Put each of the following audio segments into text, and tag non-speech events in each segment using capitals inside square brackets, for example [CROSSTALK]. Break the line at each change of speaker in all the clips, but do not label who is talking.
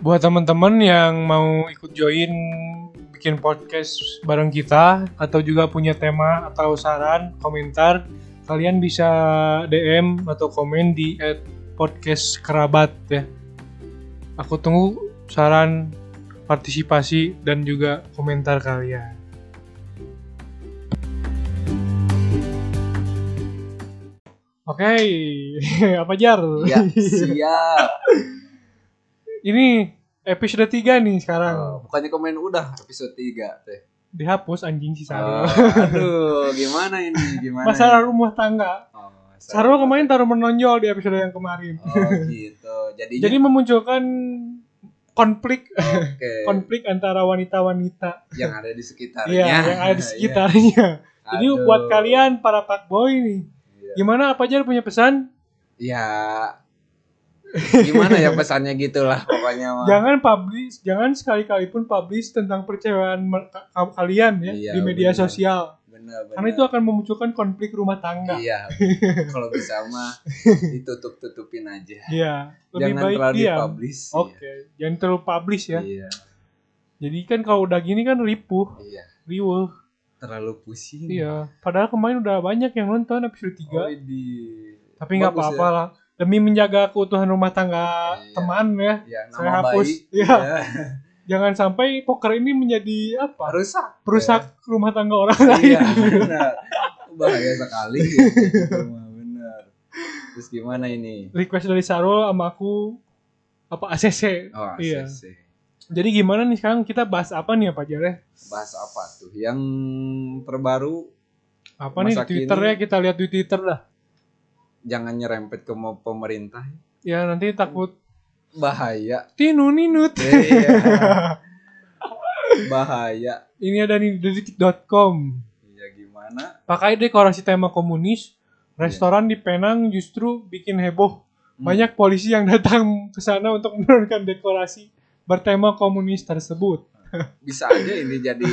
Buat teman-teman yang mau ikut join bikin podcast bareng kita atau juga punya tema atau saran, komentar, kalian bisa DM atau komen di podcast kerabat ya. Aku tunggu saran, partisipasi dan juga komentar kalian. Oke, [LAUGHS] apa jar?
Ya, siap. [LAUGHS]
Ini episode 3 nih sekarang.
Oh, bukannya komen udah episode 3 teh.
Dihapus anjing si
Oh,
Sarul.
aduh, gimana ini? Gimana?
Masalah rumah tangga.
Oh.
Sarul kemarin taruh menonjol di episode yang kemarin.
Oh, gitu. [LAUGHS] Jadinya
Jadi memunculkan konflik
oke. [LAUGHS]
konflik antara wanita-wanita.
yang ada di sekitarnya.
Iya, yang ada di [LAUGHS] sekitarnya. Jadi
Aduh.
buat kalian para pak boy nih,
Iya.
gimana apa aja punya pesan?
Ya gimana ya pesannya gitulah pokoknya mah.
Jangan publish, jangan sekali-kali pun publish tentang percewaan ka- kalian ya
Iya,
di media
benar.
sosial.
Bener, bener.
Karena itu akan memunculkan konflik rumah tangga.
Iya. [LAUGHS] Kalau bisa mah ditutup-tutupin aja.
Iya, lebih
Jangan
baik
terlalu
diam.
dipublish.
Oke, jangan terlalu publish ya.
Iya.
Jadi kan kalau udah gini kan ripuh,
Iya.
riuh.
Terlalu pusing.
Iya, padahal kemarin udah banyak yang nonton episode 3.
Oh, di...
tapi nggak
bagus
apa-apa lah. Demi menjaga keutuhan rumah tangga
Iya.
teman ya.
Ya,
Saya
nama
hapus.
baik.
Iya. [LAUGHS] Jangan sampai poker ini menjadi apa?
Rusak.
Perusak rumah tangga orang
Iya,
lain. [LAUGHS]
benar. Bahaya sekali. Gitu mah, benar. Terus gimana ini?
Request dari Sarul sama aku apa ACC.
Oh,
Iya.
ACC.
Jadi gimana nih sekarang kita bahas apa nih Pak Jare?
Bahas apa tuh? Yang terbaru
Apa nih di
Masa
Twitter
kini-
ya kita lihat di Twitter dah.
Jangan nyerempet ke mau pemerintah.
Ya nanti takut
Bahaya.
tinu ninut.
Iya. Bahaya.
Ini ada nih dari detik.com.
Iya gimana?
Pakai dekorasi tema komunis, restoran di Penang justru bikin heboh.
Hmm.
Banyak polisi yang datang ke sana untuk menurunkan dekorasi bertema komunis tersebut.
Bisa aja ini jadi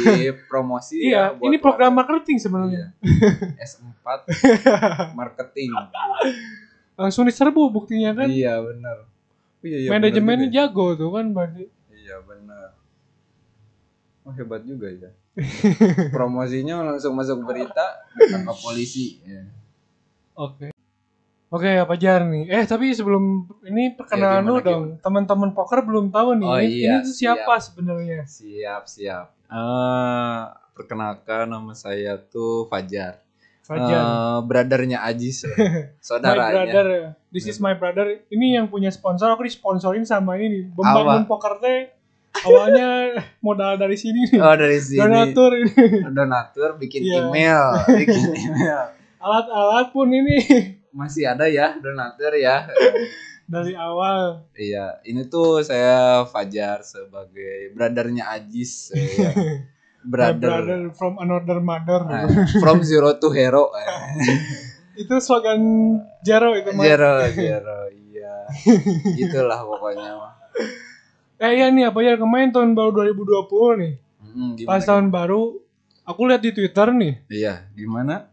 promosi
iya,
ya buat
ini program marketing sebenarnya.
Iya. S4 [LAUGHS] marketing.
Langsung diserbu buktinya kan.
Iya benar. Oh, iya, iya, juga
jago tuh kan berarti.
ya. Iya benar. Oh hebat juga ya. [LAUGHS] Promosinya langsung masuk berita ditangkap polisi. Ya.
Oke. Oke, apa jar nih? Eh, tapi sebelum ini perkenalan
Ya,
dulu
gimana,
dong. Teman-teman poker belum tahu nih.
Oh,
ini,
iya,
ini siapa sebenarnya?
Siap siap. Eh perkenalkan nama saya tuh Fajar.
Fajar.
Eh, brothernya Ajis, [LAUGHS]
my
saudaranya.
brother. This is my brother. Ini yang punya sponsor. Aku disponsorin sama ini. Membangun poker teh. Awalnya [LAUGHS] modal dari sini nih.
Oh dari sini.
Donatur ini.
Donatur bikin
Iya.
email, bikin [LAUGHS] email.
Alat-alat pun ini
Masih ada ya donatur ya. [LAUGHS]
dari awal.
Iya, ini tuh saya Fajar sebagai brothernya Ajis. [LAUGHS] ya. Brother,
brother from another mother.
Nah, from zero to hero. [LAUGHS]
itu slogan Jero itu mah.
zero, zero, iya. Itulah pokoknya mah.
Eh iya nih apa ya kemarin tahun baru 2020 nih.
Mm, gimana,
Pas tahun baru aku lihat di Twitter nih
Iya, gimana?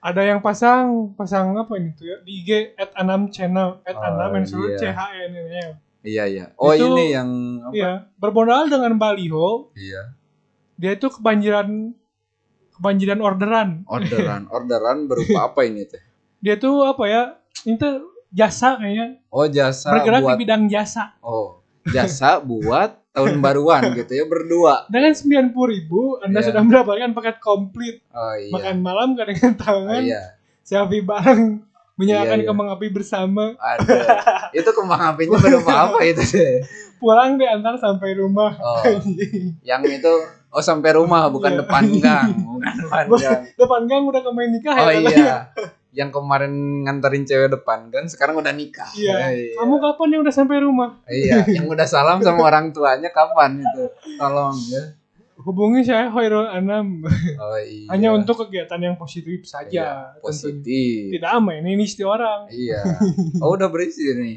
Ada yang pasang pasang apa ini tuh ya di IG at anam channel at
Oh,
anam yang suruh
iya.
C H N N M.
Iya, iya. Oh,
Itu-
ini yang apa?
Iya, bermodal dengan baliho,
Iya.
dia itu kebanjiran kebanjiran orderan.
Orderan, [LAUGHS] orderan berupa apa ini teh?
Dia tuh apa ya? Ini tuh jasa kayaknya,
Oh, jasa
bergerak
buat
di bidang jasa.
Oh, jasa [LAUGHS] buat tahun baruan [LAUGHS] gitu ya berdua.
Dengan 90.000 ribu, Anda
Iya.
sudah mendapatkan paket komplit
Oh iya.
makan malam [LAUGHS]
Oh,
tangan,
iya.
selfie bareng, menyalakan
Iya, iya.
kembang api bersama,
Ada. [LAUGHS] Itu kembang apinya berupa apa itu deh?
pulang diantar sampai rumah.
Oh, yang itu oh sampai rumah bukan
Iya.
depan gang, bukan depan gang.
Depan gang udah kemain nikah
Oh
ya. katanya.
iya. Yang kemarin nganterin cewek depan gang sekarang udah nikah.
Iya.
Eh,
Kamu kapan yang udah sampai rumah?
Iya, [LAUGHS] yang udah salam sama orang tuanya kapan itu? Tolong ya.
Hubungi saya Hoirul Anam.
Oh [LAUGHS] iya.
Hanya untuk kegiatan yang positif
Iya,
saja. tentunya.
positif.
Tidak ama ini, ini istri orang.
Iya. [LAUGHS] Oh udah berisi nih.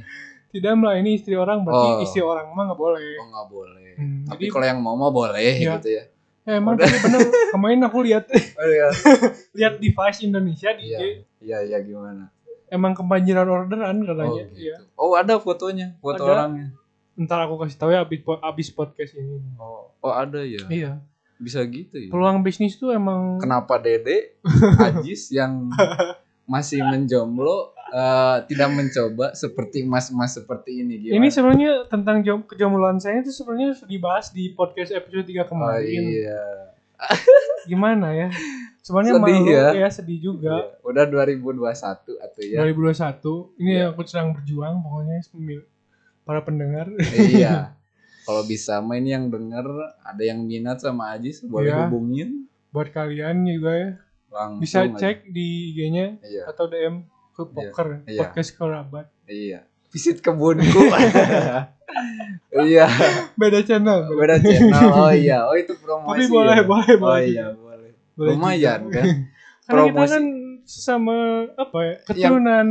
Tidak lah ini istri orang berarti
Oh.
istri orang mah nggak boleh.
Oh nggak boleh.
Hmm,
Tapi kalau yang mau mah boleh
Iya.
gitu ya.
Eh, emang tapi bener kemarin aku lihat
Oh iya.
lihat device Indonesia di
Iya. Iya iya gimana?
emang kebanjiran orderan
Oh,
katanya.
gitu.
Iya.
oh ada fotonya, foto
Ada.
orangnya.
ntar aku kasih tahu ya abis, abis podcast ini.
Oh, oh ada ya.
Iya.
Bisa gitu ya.
Peluang bisnis tuh emang
Kenapa Dede [LAUGHS] Ajis yang masih menjomblo eh, tidak mencoba seperti mas-mas seperti ini gimana?
ini sebenarnya tentang jom, kejombloan saya itu sebenarnya sudah dibahas di podcast episode 3
oh,
kemarin.
iya.
Gimana ya? Sebenarnya
Sedih
malu
ya.
ya. sedih juga.
Iya. Udah 2021 atau ya.
2021 ini
Iya.
aku sedang berjuang pokoknya para pendengar.
iya. [LAUGHS] Kalau bisa main yang denger ada yang minat sama Ajis boleh
Iya.
hubungin
Buat kalian juga ya
langsung
bisa
aja.
cek di IG-nya
Iya.
atau DM ke
Iya.
poker
Iya.
podcast kerabat.
Iya. Visit kebunku. [LAUGHS] iya.
Beda channel.
Beda channel. Oh iya. Oh itu promosi.
Tapi boleh,
ya?
boleh,
Oh
boleh.
iya,
juga.
boleh.
Boleh
Lumayan
juga.
kan. [LAUGHS]
Karena kita
Promosi.
kan sesama apa ya keturunan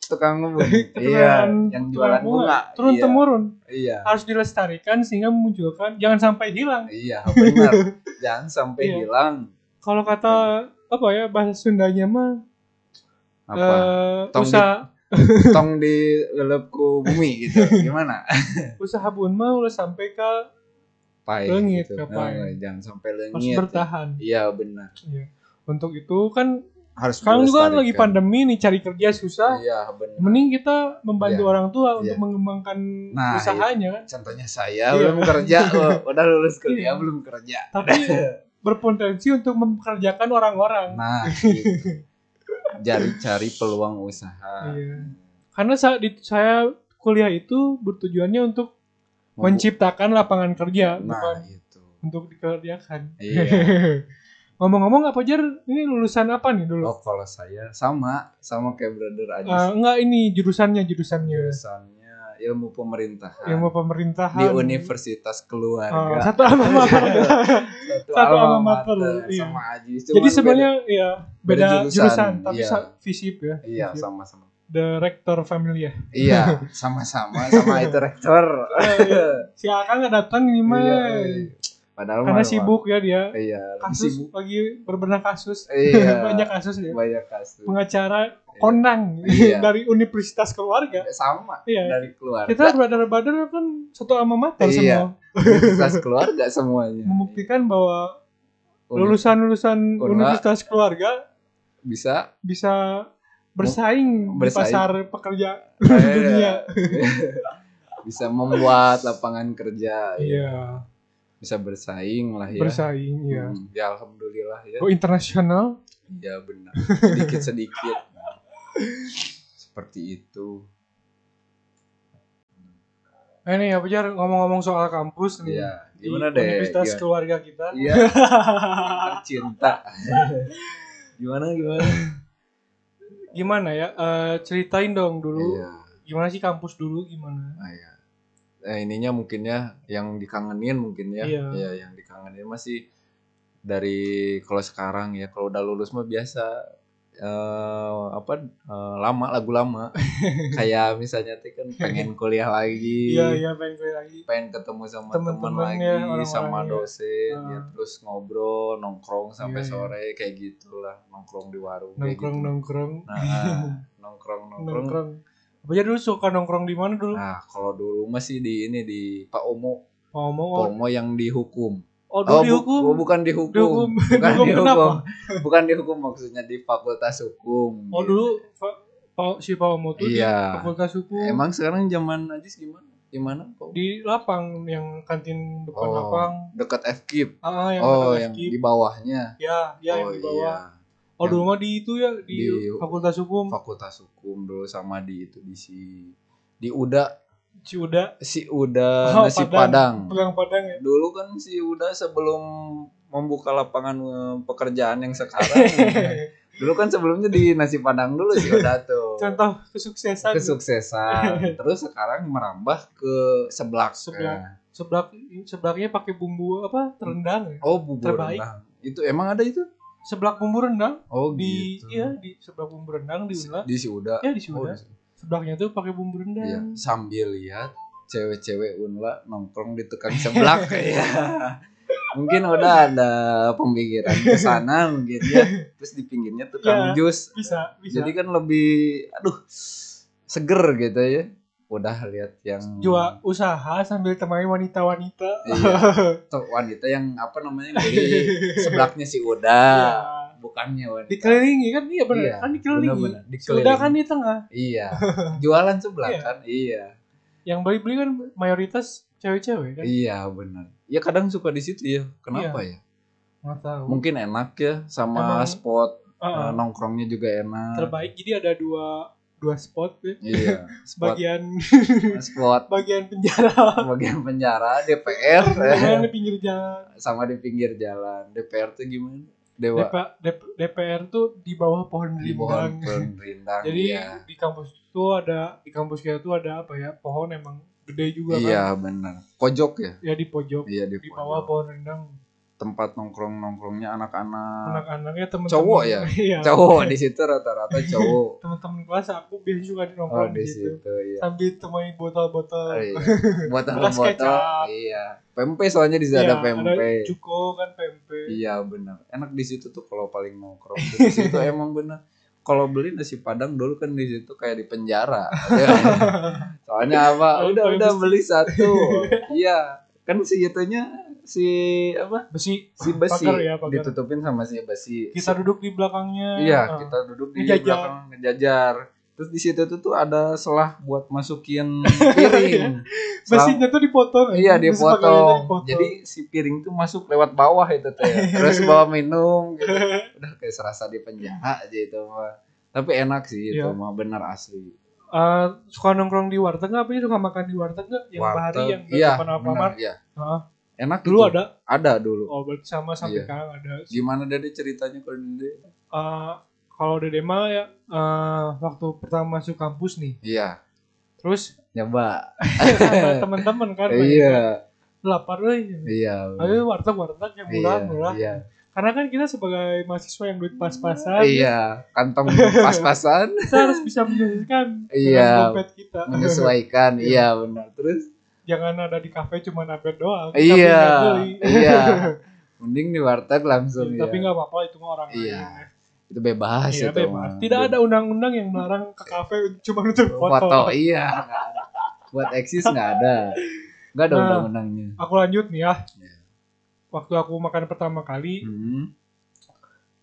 Tukang [LAUGHS]
keturunan
iya, yang jualan
tukang
bunga.
turun
iya.
temurun
Iya.
harus dilestarikan sehingga memunculkan jangan sampai hilang.
Iya, benar. Jangan sampai
Iya.
hilang.
Kalau kata apa ya bahasa Sundanya mah
Apa? Tong
usaha
Tong di ku bumi gitu. Gimana? [LAUGHS]
usaha bun mah udah sampai ke
Pai.
Lengit,
gitu.
ke pai.
Oh, jangan sampai
harus
lengit.
bertahan.
Iya, benar.
Iya. Untuk itu kan
Harus
sekarang juga kan lagi pandemi nih cari kerja susah.
Iya, benar.
Mending kita membantu
Iya.
orang tua
Iya.
untuk mengembangkan
Nah,
usahanya kan.
Contohnya saya
Iya.
belum kerja, [LAUGHS] oh, udah lulus kuliah
Iya.
belum kerja.
Tapi [LAUGHS] berpotensi untuk mempekerjakan orang-orang.
Nah, gitu. Jadi cari peluang usaha.
Iya. Karena saat di, saya kuliah itu bertujuannya untuk menciptakan lapangan kerja,
Nah,
bukan
itu.
untuk dikerjakan.
Iya. [LAUGHS]
Ngomong-ngomong apa Jar? Ini lulusan apa nih dulu?
Oh, kalau saya sama sama kayak brother Ajis.
Eh, enggak ini jurusannya jurusannya
Jurusannya ilmu pemerintahan
ilmu pemerintahan
di Universitas
Oh,
Keluarga.
satu alma mater. [LAUGHS]
Satu,
satu
alma
mater, iya.
sama.
Jadi
Cuman
sebenarnya ya
beda
beda,
jurusan,
jurusan, tapi
iya.
visip ya.
beda- iya sama-sama.
Director family ya.
Iya, [LAUGHS] sama-sama sama itu rektor. [LAUGHS]
Si Akang nggak datang ini mah.
Iya, iya. Padahal
Karena
mah-
sibuk ya dia.
Iya,
Kasus
sibuk.
lagi berbenah kasus.
Iya.
Banyak kasus ya.
Banyak kasus.
Pengacara kondang [LAUGHS]
Iya.
dari Universitas Keluarga.
Sama
Iya.
dari keluarga.
Kita brother-brother kan satu alma mater
Iya.
semua.
Universitas keluarga semuanya. [LAUGHS]
Membuktikan bahwa lulusan-lulusan. Universitas Keluarga
bisa
bisa bersaing, di
Bersaing.
pasar pekerja
eh, [LAUGHS]
dunia.
bisa membuat lapangan kerja.
Iya,
Bisa bersaing lah ya.
bersaing ya.
Hmm, ya alhamdulillah ya.
Oh, internasional.
Ya benar. Sedikit-sedikit. Seperti itu.
Eh nih, apa Jar ngomong-ngomong soal kampus nih.
Iya.
di
Gimana deh?
Universitas
Gimana?
keluarga kita.
Iya. [LAUGHS] Cinta. gimana gimana?
Gimana ya? Eh, ceritain dong dulu.
Iya.
Gimana sih kampus dulu gimana?
Ah, iya. Eh, ininya mungkin ya yang dikangenin mungkin ya.
Iya.
Iya, yang dikangenin masih dari kalau sekarang ya kalau udah lulus mah biasa eh apa eh, lama lagu lama [LAUGHS] kayak misalnya tuh kan pengen [LAUGHS] kuliah lagi
Iya, iya pengen gue lagi.
pengen ketemu sama teman
ya,
lagi sama
orang-orangnya.
dosen ya
Ah.
terus ngobrol nongkrong sampai
Iya, iya.
sore kayak gitulah nongkrong di warung
Nongkrong
gitu.
nongkrong.
nah ah, [LAUGHS] nongkrong nongkrong
Nongkrong. Apa Jar dulu suka nongkrong di mana dulu?
nah kalau dulu masih di ini di Pak Omo
Ngomong
Pak
oh,
Omo yang dihukum
oh dulu
bu-
dihukum.
oh, bukan dihukum
Dihukum. [LAUGHS]
bukan
Dihukum
dihukum
kenapa?
bukan dihukum maksudnya di Fakultas Hukum
Oh
gitu.
dulu Pak si Pak Omo tuh
Iya.
di Fakultas Hukum.
emang sekarang zaman Ajis gimana gimana Pak?
di lapang yang kantin depan
Oh,
lapang.
dekat FKIP
Ah, yang
oh
dekat
yang di bawahnya
Ya, ya yang
oh
di bawah.
iya
Oh,
Yang-
dulu mah di itu ya di,
di-
Fakultas Hukum.
Fakultas Hukum dulu sama di itu di si di Uda
Ciuda,
si Uda
Oh,
nasi
Padang.
Padang.
Padang ya.
Dulu kan si Uda sebelum membuka lapangan eh, pekerjaan yang sekarang. [LAUGHS] dulu kan sebelumnya di nasi Padang dulu si Uda tuh.
Contoh kesuksesan.
Kesuksesan. [LAUGHS] Terus sekarang merambah ke seblak.
Seblak. Seblak seblaknya pakai bumbu apa? Rendang ya.
Oh, bubur
Terbaik.
rendang. Itu emang ada itu?
Seblak bumbu rendang
Oh,
di
gitu.
iya di seblak bumbu rendang di
Si-
Unla.
Di si Uda.
Ya di
Oh,
Suda.
di-
Seblaknya tuh pakai bumbu
Iya,
rendang.
sambil lihat cewek-cewek Unla nongkrong di tukang seblak [LAUGHS] ya. Mungkin udah ada pemikiran ke sana mungkin ya. Terus di pinggirnya tukang
Iya.
jus.
Bisa, bisa.
Jadi kan lebih aduh seger gitu ya. udah lihat yang
Jua usaha sambil temani wanita-wanita.
Iya. [LAUGHS] tuh wanita yang apa namanya beli seblaknya si Uda
Iya.
Bukannya wanita
Dikelilingi kan iya benar
Iya,
kan dikelilingi. Sudah
Dikelilingi.
kan di tengah.
iya [LAUGHS] jualan seblak
Iya.
kan iya
Yang beli-beli kan mayoritas cewek-cewek kan.
iya benar ya kadang suka di situ ya kenapa ya
Nggak tahu.
mungkin enak ya sama
Emang-
spot
Heeh.
eh, nongkrongnya juga enak
terbaik jadi ada dua dua spot ya.
iya [LAUGHS] spot
Bagian [LAUGHS]
spot
bagian penjara
bagian penjara DPR
bagian di pinggir jalan.
sama di pinggir jalan DPR tuh gimana dewa
DP, DP- DPR tuh di bawah pohon
di bawah
rindang.
pohon rindang
Jadi
iya.
di kampus itu ada di kampus kita tuh ada apa ya pohon emang gede juga
iya
kan.
benar pojok ya
Ya di pojok
iya di,
di bawah pohon rindang
tempat nongkrong nongkrongnya anak-anak
anak-anaknya temen
Cowok ya? [LAUGHS]
Iya.
cowok di situ rata-rata cowok [LAUGHS]
Temen-temen kelas aku biasanya suka di
oh
nongkrong
di
di situ.
situ iya
Sambil temui botol-botol.
Oh, iya. botol
Bekas
botol
kecap.
iya pempek soalnya di sana
Iya,
ada pempek
cuko kan pempek.
iya benar enak di situ tuh kalau paling nongkrong di situ [LAUGHS] emang benar kalau beli nasi padang dulu kan di situ kayak di penjara Ya. soalnya apa
Oh,
udah udah beli satu iya kan si itunya si apa
Besi
si besi
Pagar ya, pagar.
ditutupin sama si besi
kita duduk di belakangnya.
Iya,
Ah.
kita duduk di
Ngejajar.
belakang ngejajar. Terus di situ tuh, tuh ada selah buat masukin [LAUGHS] piring. Selah-
Besinya tuh dipotong.
iya, dipotong.
dipotong.
Jadi si piring tuh masuk lewat bawah itu teh. [LAUGHS] Terus bawa minum gitu. [LAUGHS] Udah kayak serasa di penjara aja itu mah. Tapi enak sih itu
Iya.
mah bener asli.
Eh, suka nongkrong di warteg nggak? Apa sih suka makan di warteg nggak? Yang bahari
Warteg.
yang
iya,
Alfamart.
iya. Enak
Dulu
itu.
ada.
Ada dulu.
Oh, berarti sama sampai
Iya.
sekarang ada.
Gimana dari ceritanya kalau dulu?
Eh, kalau Dede mah ya eh, waktu pertama masuk kampus nih.
Iya,
Terus
nyoba.
sama [LAUGHS] teman-teman kan
Iya,
lapar euy.
iya.
Ayo warteg warteg yang murah
Iya,
murah.
Iya.
Karena kan kita sebagai mahasiswa yang duit pas-pasan,
Iya, kantong pas-pasan.
kita harus bisa menyesuaikan
Iya.
dengan dompet kita.
menyesuaikan iya benar terus
Jangan ada di kafe cuma update doang.
iya iya [LAUGHS] mending di warteg langsung ya
Tapi nggak apa-apa itu mah orang
Iya,
lain.
itu bebas
Iya,
itu
bebas.
mah.
Tidak ada undang-undang yang melarang ke kafe cuma untuk
foto,
foto.
iya buat eksis nggak ada nggak ada
Nah.
undang-undangnya
Aku lanjut nih ya.
Iya.
Waktu aku makan pertama kali,
hmm,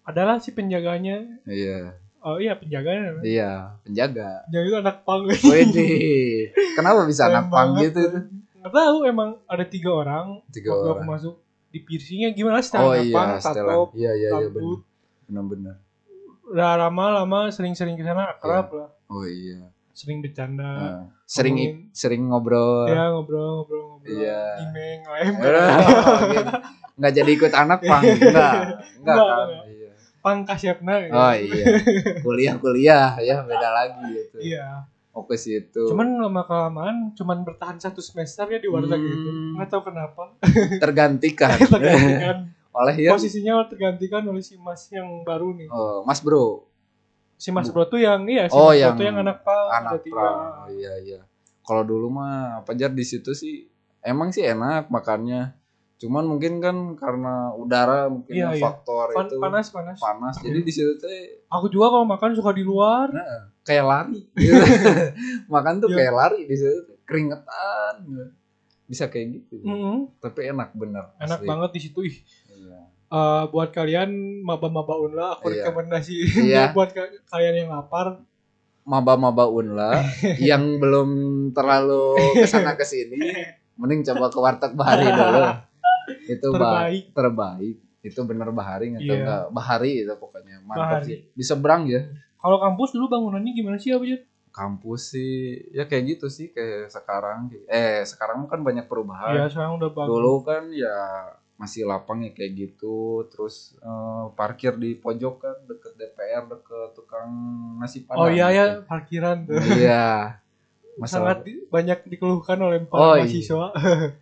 adalah si penjaganya.
iya
Oh iya penjaganya. namanya.
iya penjaga
Penjaga itu anak pang. [LAUGHS]
Wede, kenapa bisa anak pang gitu itu?
Nggak tahu emang ada tiga orang.
Tiga
waktu aku
orang.
masuk di piercingnya gimana sih?
Oh
anak
iya,
tato,
Iya iya iya benar. Benar-benar.
Udah lama-lama sering-sering ke sana akrab lah.
Oh iya.
Sering bercanda.
Nah, sering
Ngomongin.
sering ngobrol.
Ya ngobrol ngobrol ngobrol.
Iya.
Imeng, lem. [LAUGHS]
Nggak jadi ikut anak pang, [LAUGHS] enggak. Enggak
Enggak,
kan?
Enggak.
Iya.
Pang kasyapna. ya.
Oh iya. Kuliah-kuliah ya beda lagi gitu.
Iya.
Oh ke situ.
Cuman lama kelamaan cuman bertahan satu semester ya di warteg
Hmm.
gitu. Nggak tahu kenapa.
tergantikan [LAUGHS]
tergantikan.
oleh yang
Posisinya tergantikan oleh si Mas yang baru nih.
oh, Mas Bro,
Si Mas Bro tuh yang iya si
Oh,
Mas
yang
Bro tuh yang anak pang
anak pra. Oh, iya iya. Kalau dulu mah apa jar di situ sih emang sih enak makannya. Cuman mungkin kan karena udara mungkin
Iya, iya.
faktor
Pan-
itu
panas panas.
panas. Jadi di situ teh
Aku juga kalau makan suka di luar.
kayak lari. gitu. [LAUGHS] Makan tuh
Iya.
kayak lari di situ tuh. keringetan. Bisa kayak gitu.
Mm-mm.
Tapi enak bener.
Enak
asli.
banget di situ. Ih,
Iya.
eh, buat kalian maba-maba unla aku
Iya.
rekomendasi [LAUGHS]
Iya.
buat ka- kalian yang lapar.
maba-maba unla [LAUGHS] yang belum terlalu ke sana ke sini mending coba ke warteg bahari dulu itu bah-
Terbaik.
terbaik itu bener bahari atau
Iya.
enggak bahari itu pokoknya mantap
Bahari.
sih di seberang ya
Kalau kampus dulu bangunannya gimana sih Abu Jun?
kampus sih ya kayak gitu sih kayak sekarang eh sekarang kan banyak perubahan
Iya, sekarang udah bagus.
dulu kan ya masih lapang ya kayak gitu terus eh, parkir di pojok kan deket DPR deket tukang nasi padang
Oh iya ya, parkiran tuh.
iya [LAUGHS] masalah
Sangat di- banyak dikeluhkan oleh
Oh,
para
iya.
mahasiswa. [LAUGHS]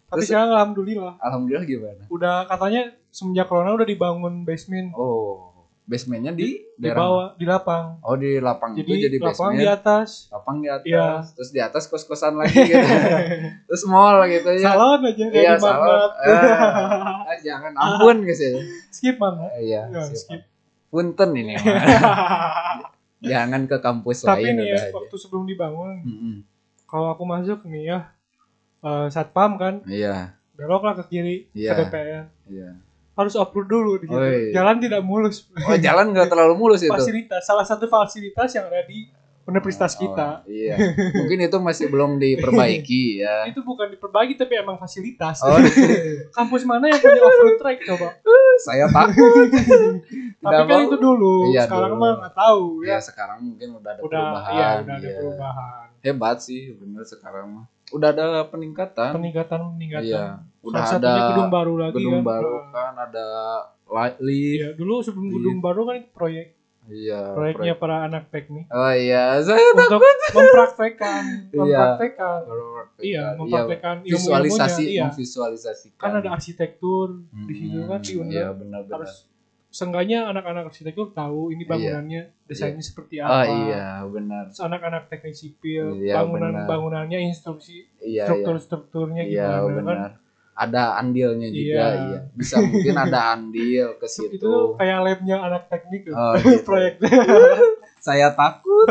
Tapi
Terus-
sekarang alhamdulillah
alhamdulillah gimana
udah katanya semenjak corona udah dibangun basement
Oh, basementnya di,
di
daerah
bawah di lapang.
Oh, di lapang
Jadi,
itu jadi
lapang
basement.
di atas.
lapang di atas.
Iya.
Terus di atas kos-kosan lagi gitu. [LAUGHS] Terus mall gitu ya.
Salon aja kayak
Iya,
di
salon. [LAUGHS] Ah, ah, jangan ampun guys ya.
Skip mana?
Eh, Iya,
Ya,
siap.
skip.
Punten ini. jangan ke kampus
Tapi
lain
nih
udah
ya,
aja.
waktu sebelum dibangun,
Mm-mm.
Kalau aku masuk nih ya eh, satpam kan
Iya,
beloklah ke kiri
Iya.
ke DPR
iya.
harus upload dulu di situ.
Oi.
jalan tidak mulus
Oh, jalan nggak [LAUGHS] terlalu mulus itu.
fasilitas salah satu fasilitas yang ada di universitas
Oh,
kita
iya. Mungkin itu masih belum diperbaiki [LAUGHS] ya.
itu bukan diperbaiki tapi emang fasilitas
Oh, [LAUGHS]
kampus mana yang punya off-road track coba
saya takut.
tapi kan
mau.
itu dulu
Iya,
sekarang
dulu.
mah nggak tahu
Ya,
ya
sekarang mungkin udah ada
udah
perubahan.
iya udah ada
iya.
perubahan
Hebat sih, bener sekarang mah. Udah ada peningkatan.
peningkatan peningkatan
Iya, udah
salah
ada
gedung baru lagi
gedung
kan.
baru
Nah,
kan, ada light lift.
Iya, dulu sebelum
Iya.
gedung baru kan itu proyek
Iya.
proyeknya
proyek.
para anak teknik
Oh iya, saya
untuk mempraktekkan [LAUGHS]
Iya.
mempraktekkan
Iya,
iya mempraktekkan ilmu
visualisasi,
iya
memvisualisasikan.
kan ada arsitektur di situ kan
Hmm,
diundang
Iya, benar-benar.
harus seenggaknya anak-anak arsitektur tahu ini bangunannya desainnya seperti apa
Oh iya, benar.
Terus anak-anak teknik sipil
Iya,
bangunan
benar.
bangunannya instruksi
Iya, iya.
struktur-strukturnya
Iya,
gimana kan
benar. Ada andilnya juga,
Iya.
iya. Bisa mungkin [LAUGHS] ada andil ke situ.
itu kayak labnya anak teknik
Oh, [LAUGHS] gitu.
proyeknya [LAUGHS]
Saya takut.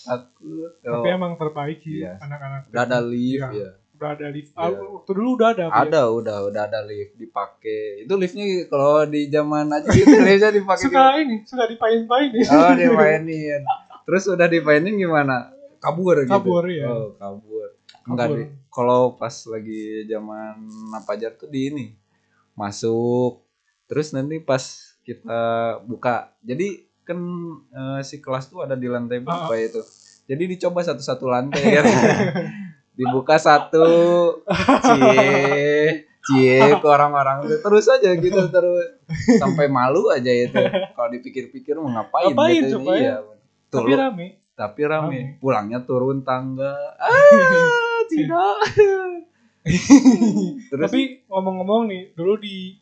takut.
tapi
Oh,
emang terbaik sih
Iya.
anak-anak
udah ada lift
Iya.
ya.
Udah ada lift
Iya.
Ah, waktu dulu udah ada Pak, ya?
Ada, udah, udah ada lift dipakai. Itu liftnya kalau di zaman aja gitu [LAUGHS] liftnya dipakai.
suka ini suka dipain-pain nih
Oh, [LAUGHS] dimainin. Terus udah dimainin gimana? Kabur gitu.
Kabur, iya.
Oh, kabur. Enggak
Kabur.
deh. Kalau pas lagi zaman Napajar tuh di ini masuk. Terus nanti pas kita buka. Jadi kan eh, si kelas tuh ada di lantai berapa
Ah.
itu. Jadi dicoba satu-satu lantai [LAUGHS] kan. Dibuka satu, cie, cie ke orang-orang itu terus aja gitu terus sampai malu aja itu. Kalau dipikir-pikir mau ngapain,
Ngapain
gitu.
coba ya?
Iya.
tapi rame
tapi rame.
Rame.
Pulangnya turun tangga. [LAUGHS] Ah, tidak. [LAUGHS] Terus
tapi ngomong-ngomong nih dulu di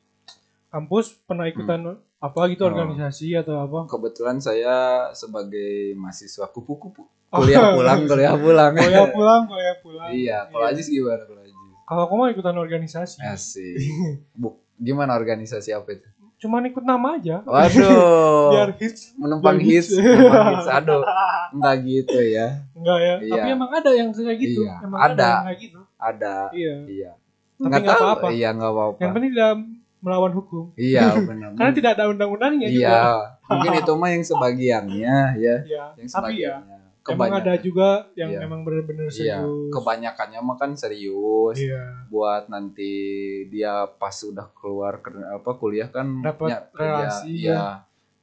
kampus pernah ikutan apa gitu
Oh.
organisasi atau apa
kebetulan saya sebagai mahasiswa kupu-kupu
Oh.
kuliah pulang, kuliah pulang.
kuliah pulang kuliah pulang
iya, kalau
Iya.
Ajis gimana kalau Ajis?
kalau aku mah ikutan organisasi
Asik. [LAUGHS] Bu, gimana organisasi apa itu?
cuman ikut nama aja
Waduh. [LAUGHS]
biar hits
menumpang
biar
hits, menumpang hits. [LAUGHS] Aduh, enggak gitu ya.
enggak ya
Iya.
tapi emang ada yang kayak gitu
Iya,
emang
ada.
ada yang kayak gitu
Ada.
iya
Iya.
tapi
Nggak
nggak
tahu.
apa-apa
Iya, enggak apa-apa.
yang penting tidak melawan hukum
Iya, [LAUGHS] benar.
karena tidak ada undang-undangnya
Iya,
juga
mungkin itu mah yang sebagiannya ya,
ya
yang
tapi ya
sebagiannya.
emang ada juga yang
Iya.
emang benar-benar
Iya,
serius
kebanyakannya mah kan serius.
iya
buat nanti dia pas udah keluar apa kuliah kan
Dapat
nya-
relasi,
ya, ya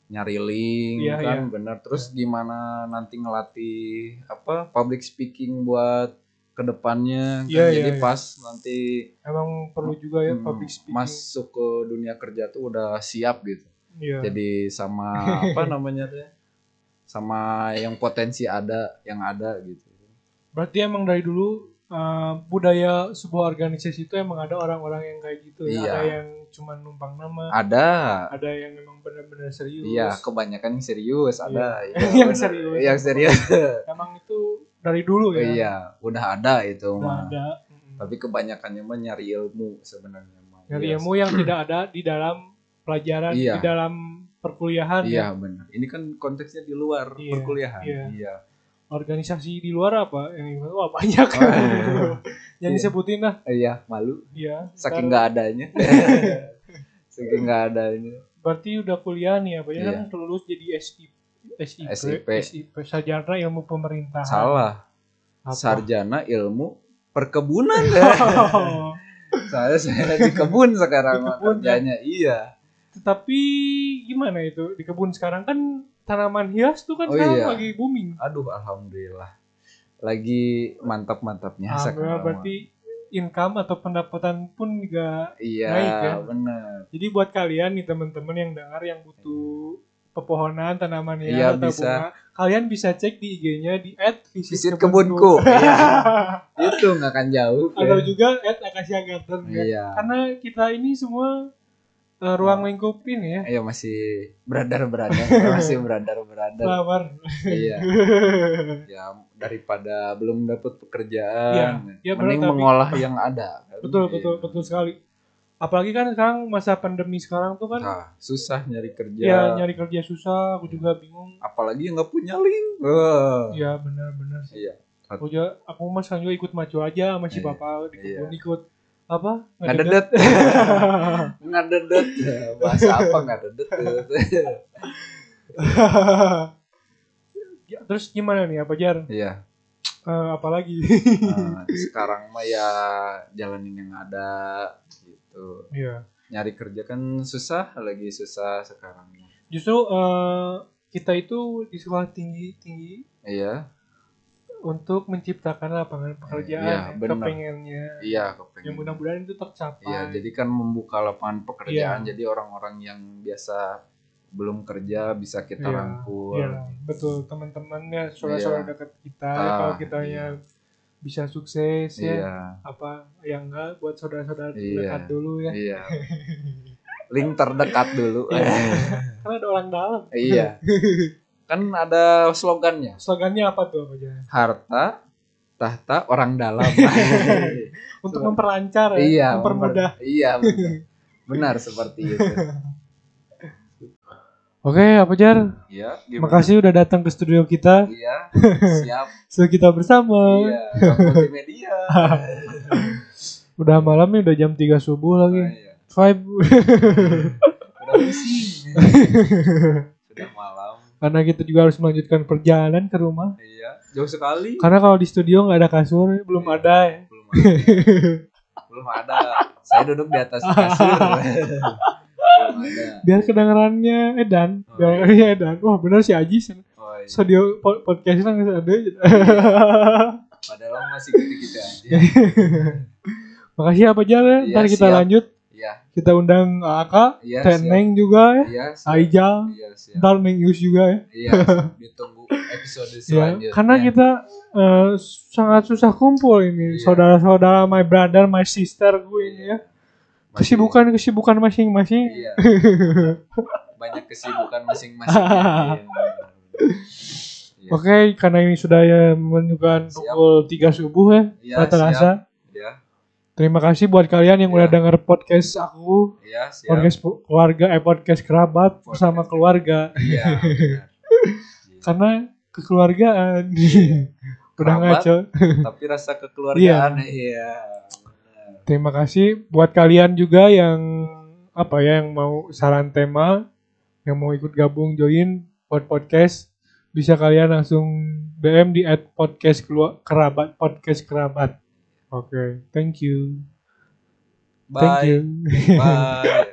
nyari link
Iya,
kan
iya.
bener terus gimana nanti ngelatih apa public speaking buat ke depannya kan.
Iya, iya,
jadi
iya.
pas nanti
emang perlu juga ya
hmm,
public speaking.
masuk ke dunia kerja tuh udah siap gitu.
Iya.
Jadi sama [LAUGHS] apa namanya tuh sama yang potensi ada yang ada gitu.
Berarti emang dari dulu uh, budaya sebuah organisasi itu emang ada orang-orang yang kayak gitu ya
Iya.
ada yang cuma numpang nama
ada
ada yang emang benar-benar serius
Iya, kebanyakan yang serius ada.
Iya. [LAUGHS]
Iya,
Yang
bener.
serius.
Yang serius. [LAUGHS]
emang itu dari dulu ya
Iya, udah ada itu
udah
mah.
ada.
Tapi kebanyakannya mah nyari ilmu sebenarnya mah.
dari
Iya.
ilmu yang tidak [CLEARS THROAT] ada di dalam pelajaran
Iya.
di dalam perkuliahan
Iya,
ya
benar. Ini kan konteksnya di luar
Iya,
perkuliahan.
iya.
Iya.
Organisasi di luar apa yang wah [LAUGHS] banyak
Oh. [LAUGHS]
yang
Iya.
disebutin lah
Iya, malu
iya
saking nggak adanya. [LAUGHS] saking nggak adanya.
berarti udah kuliah nih apa ya
Iya.
kan lulus jadi SIP SIP,
SIP.
SIP sarjana ilmu pemerintahan
Salah.
Apa?
Sarjana ilmu perkebunan ya.
Oh.
saya saya di kebun sekarang
Di kebun, ya?
kerjanya. Iya.
Tetapi gimana itu di kebun sekarang kan tanaman hias tuh kan
Oh,
sekarang
iya.
lagi booming.
Aduh, alhamdulillah. Lagi mantap-mantapnya
Alhamdulillah
sekarang.
berarti income atau pendapatan pun juga.
Iya,
naik ya.
benar.
Jadi buat kalian nih teman-teman yang dengar yang butuh pepohonan tanaman hias
Iya,
atau
bisa.
bunga, kalian bisa cek di IG-nya di
Visit kebunku. Iya. [LAUGHS] Itu nggak akan jauh.
atau juga @akasia garden ya.
Iya.
Karena kita ini semua eh, ruang lingkup ini ya.
Ayo masih beradar beradar, [LAUGHS] masih beradar beradar.
Flower.
iya. [LAUGHS] Ya daripada belum dapat pekerjaan,
Iya, iya, benar,
mending
tapi-
mengolah yang ada. kan?
betul
Iya.
betul betul sekali. Apalagi kan sekarang masa pandemi sekarang tuh kan
Nah, susah nyari kerja.
ya nyari kerja susah, aku juga bingung.
Apalagi yang nggak punya link. Wah.
Ya benar-benar sih.
Iya.
aku juga aku sekarang juga ikut maco aja sama si
Iya.
papa di kebun
Iya.
ikut apa
Ngadedet. [LAUGHS] Ngadedet. Bahasa apa ngadedet?
Ya, terus gimana nih apa jar
Iya.
Eh, apalagi
Nah, [LAUGHS] sekarang mah ya jalanin yang ada gitu.
Iya.
Nyari kerja kan susah, lagi susah sekarang.
justru eh, kita itu di sekolah tinggi tinggi
Iya,
untuk menciptakan lapangan pekerjaan ya,
benar.
kepengennya
iya
yang
kepengen.
mudah-mudahan itu tercapai
Iya, jadi kan membuka lapangan pekerjaan.
Iya.
Jadi orang-orang yang biasa belum kerja bisa kita
Iya,
rangkul.
Iya, betul teman-temannya saudara-saudara
Iya.
dekat kita
Ah,
kalau kitanya bisa sukses ya
Iya,
apa yang enggak buat saudara-saudara
Iya.
dekat dulu ya
iya. [LAUGHS] Link terdekat dulu.
Iya. [LAUGHS] karena ada orang dalam
iya. [LAUGHS] Kan ada slogannya.
slogannya apa tuh
Harta, tahta, orang dalam. [LAUGHS]
untuk
Slogan.
memperlancar ya
iya,
mempermudah
memper- Iya, benar. Benar seperti itu. [LAUGHS]
oke apa jar
Iya, gimana?
makasih udah datang ke studio kita
Iya, [LAUGHS] siap.
so kita bersama
Iya, multimedia.
udah malam nih udah jam 3 subuh lagi
iya.
vibe
Udah pusing. Sudah malam.
Karena kita juga harus melanjutkan perjalanan ke rumah
Iya, jauh sekali.
karena kalau di studio nggak ada kasur belum
Iya.
ada ya
Belum ada. Belum ada. Saya duduk di atas kasur. Belum [LAUGHS] ada.
biar kedengarannya Edan
Oh,
biar iya Edan wah bener si Ajis
Oh, iya.
studio po- podcastnya nggak ada gitu.
Padahal masih gitu-gitu aja. [LAUGHS]
makasih apa aja ya
Iya,
ntar kita
siap.
lanjut
Iya,
kita undang Aka
iya. siap.
Teneng juga ya
Iya, siap.
Aijal
Iya,
Yus juga ya
Iya, [LAUGHS] ditunggu episode
Ya,
selanjutnya.
karena kita eh, sangat susah kumpul ini
Iya.
saudara-saudara my brother my sister gue ini ya
Masih-
kesibukan kesibukan masing-masing
Iya. [LAUGHS] Banyak kesibukan masing-masing. Iya. [LAUGHS] Iya.
Oke, karena ini sudah ya menunjukkan pukul 3 subuh ya,
Iya,
terasa.
Iya,
Terima kasih buat kalian yang
Iya.
udah denger podcast aku,
iya, siap.
podcast keluarga, eh podcast kerabat bersama
Podcast.
keluarga.
Iya. [LAUGHS]
Karena kekeluargaan. [LAUGHS] udah
Kerabat.
ngaco. [LAUGHS]
Tapi rasa kekeluargaan iya.
Terima kasih buat kalian juga yang apa ya yang mau saran tema, yang mau ikut gabung join buat podcast bisa kalian langsung DM di at podcast kerabat podcast kerabat. Okay. Thank you.
Bye.
Thank you. [LAUGHS]
Bye.